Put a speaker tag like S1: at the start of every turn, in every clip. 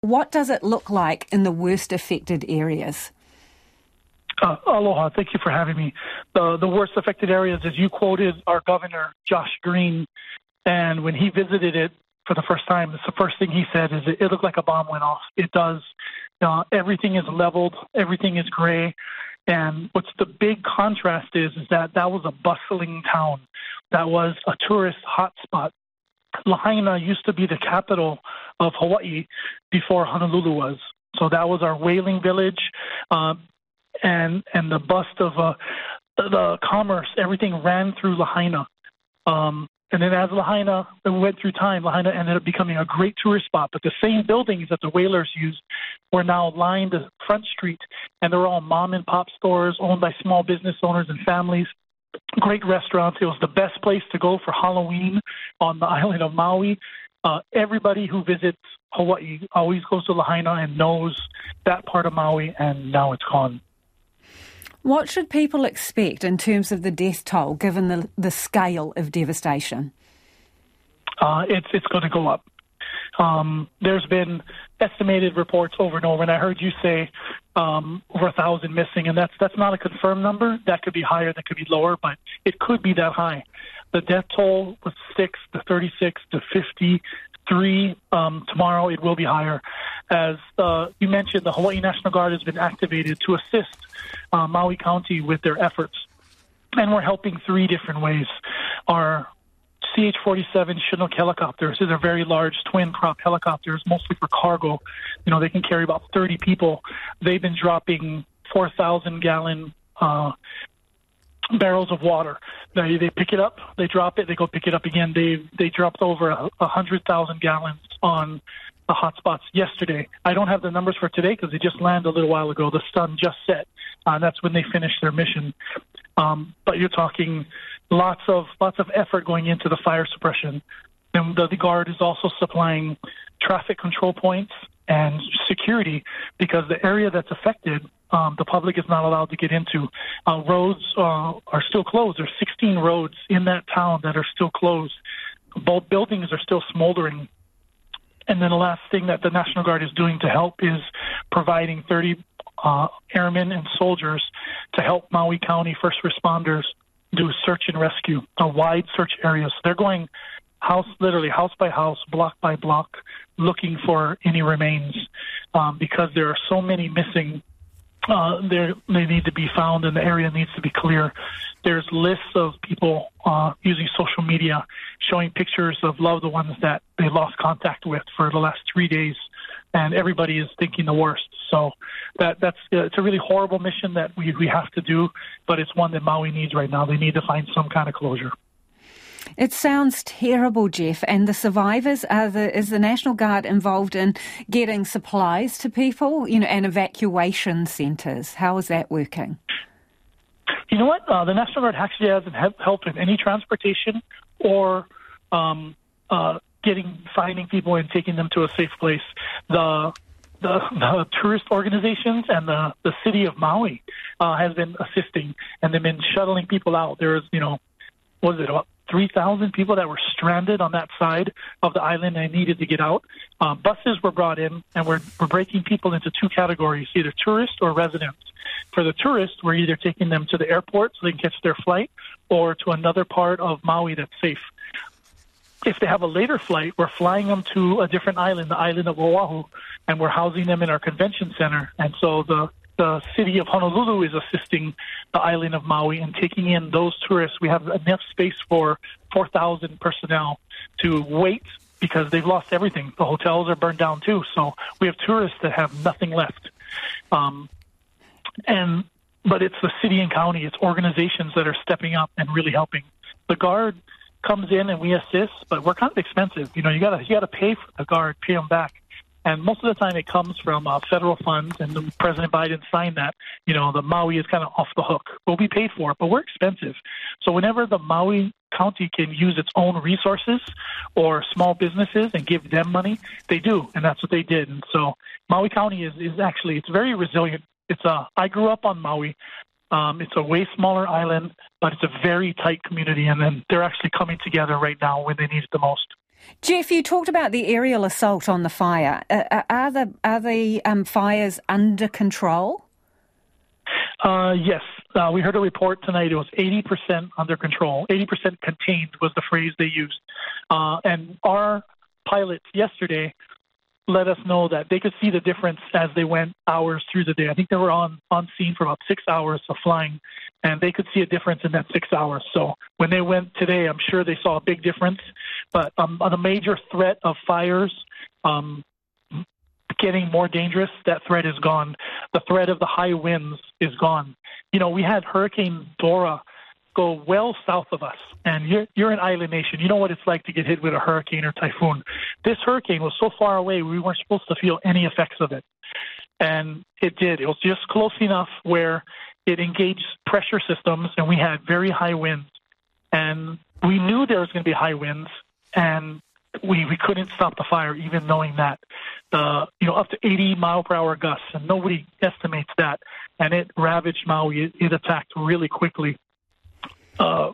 S1: what does it look like in the worst affected areas?
S2: Uh, aloha. Thank you for having me. The, the worst affected areas, as you quoted our governor, Josh Green, and when he visited it for the first time, the first thing he said is it, it looked like a bomb went off. It does. Uh, everything is leveled. Everything is gray. And what's the big contrast is, is that that was a bustling town. That was a tourist hotspot. Lahaina used to be the capital of Hawaii before Honolulu was. So that was our whaling village. Um, and and the bust of uh, the commerce, everything ran through Lahaina. Um, and then as Lahaina went through time, Lahaina ended up becoming a great tourist spot. But the same buildings that the whalers used were now lined the front street, and they're all mom and pop stores owned by small business owners and families. Great restaurants. It was the best place to go for Halloween on the island of Maui. Uh, everybody who visits Hawaii always goes to Lahaina and knows that part of Maui, and now it's gone.
S1: What should people expect in terms of the death toll, given the, the scale of devastation?
S2: Uh, it's it's going to go up. Um, there's been estimated reports over and over, and I heard you say um, over a thousand missing, and that's that's not a confirmed number. That could be higher, that could be lower, but it could be that high. The death toll was six to 36 to 53. Um, tomorrow it will be higher. As uh, you mentioned, the Hawaii National Guard has been activated to assist uh, Maui County with their efforts. And we're helping three different ways. Our CH 47 Chinook helicopters. These are very large twin prop helicopters, mostly for cargo. You know, they can carry about 30 people. They've been dropping 4,000 gallon uh, barrels of water. They they pick it up, they drop it, they go pick it up again. They they dropped over a, a hundred thousand gallons on the hotspots yesterday. I don't have the numbers for today because they just landed a little while ago. The sun just set, uh, and that's when they finished their mission. Um, but you're talking lots of lots of effort going into the fire suppression. And the, the guard is also supplying traffic control points and security because the area that's affected um, the public is not allowed to get into. Uh, roads uh, are still closed. There's 16 roads in that town that are still closed. Both buildings are still smoldering. And then the last thing that the National Guard is doing to help is providing 30 uh, airmen and soldiers to help Maui County first responders do search and rescue, a wide search area. So they're going house, literally house by house, block by block, looking for any remains um, because there are so many missing uh, they need to be found and the area needs to be clear. There's lists of people uh, using social media showing pictures of loved ones that they lost contact with for the last three days, and everybody is thinking the worst. So that that's uh, it's a really horrible mission that we we have to do, but it's one that Maui needs right now. They need to find some kind of closure.
S1: It sounds terrible, Jeff. And the survivors are the is the National Guard involved in getting supplies to people, you know, and evacuation centres. How is that working?
S2: You know what? Uh, the National Guard actually hasn't helped in any transportation or um, uh, getting finding people and taking them to a safe place. The the, the tourist organizations and the, the city of Maui uh, has been assisting, and they've been shuttling people out. There's, you know, what is it about 3,000 people that were stranded on that side of the island and needed to get out. Uh, buses were brought in, and we're, we're breaking people into two categories either tourists or residents. For the tourists, we're either taking them to the airport so they can catch their flight or to another part of Maui that's safe. If they have a later flight, we're flying them to a different island, the island of Oahu, and we're housing them in our convention center. And so the the city of Honolulu is assisting the island of Maui and taking in those tourists. We have enough space for 4,000 personnel to wait because they've lost everything. The hotels are burned down too. So we have tourists that have nothing left. Um, and but it's the city and county, it's organizations that are stepping up and really helping. The guard comes in and we assist, but we're kind of expensive. You know, you gotta you gotta pay for the guard, pay them back. And most of the time, it comes from uh, federal funds, and President Biden signed that. You know, the Maui is kind of off the hook. We'll be paid for it, but we're expensive. So whenever the Maui County can use its own resources or small businesses and give them money, they do, and that's what they did. And so Maui County is is actually it's very resilient. It's a I grew up on Maui. Um, it's a way smaller island, but it's a very tight community, and then they're actually coming together right now when they need it the most.
S1: Jeff, you talked about the aerial assault on the fire. Uh, uh are the are the um, fires under control?
S2: Uh, yes, uh, we heard a report tonight. It was 80% under control. 80% contained was the phrase they used. Uh, and our pilots yesterday let us know that they could see the difference as they went hours through the day. I think they were on on scene for about six hours of flying, and they could see a difference in that six hours. So when they went today, I'm sure they saw a big difference. But um, on the major threat of fires, um, getting more dangerous, that threat is gone. The threat of the high winds is gone. You know, we had Hurricane Dora go well south of us, and you're, you're an island nation. You know what it's like to get hit with a hurricane or typhoon. This hurricane was so far away, we weren't supposed to feel any effects of it. And it did. It was just close enough where it engaged pressure systems, and we had very high winds. And we knew there was going to be high winds, and we, we couldn't stop the fire, even knowing that. Uh, you know, up to 80 mile per hour gusts, and nobody estimates that. And it ravaged Maui. It, it attacked really quickly. Uh,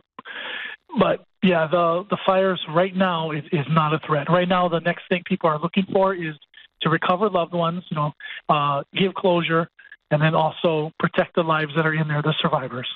S2: but yeah, the the fires right now is, is not a threat. Right now, the next thing people are looking for is to recover loved ones, you know, uh, give closure, and then also protect the lives that are in there, the survivors.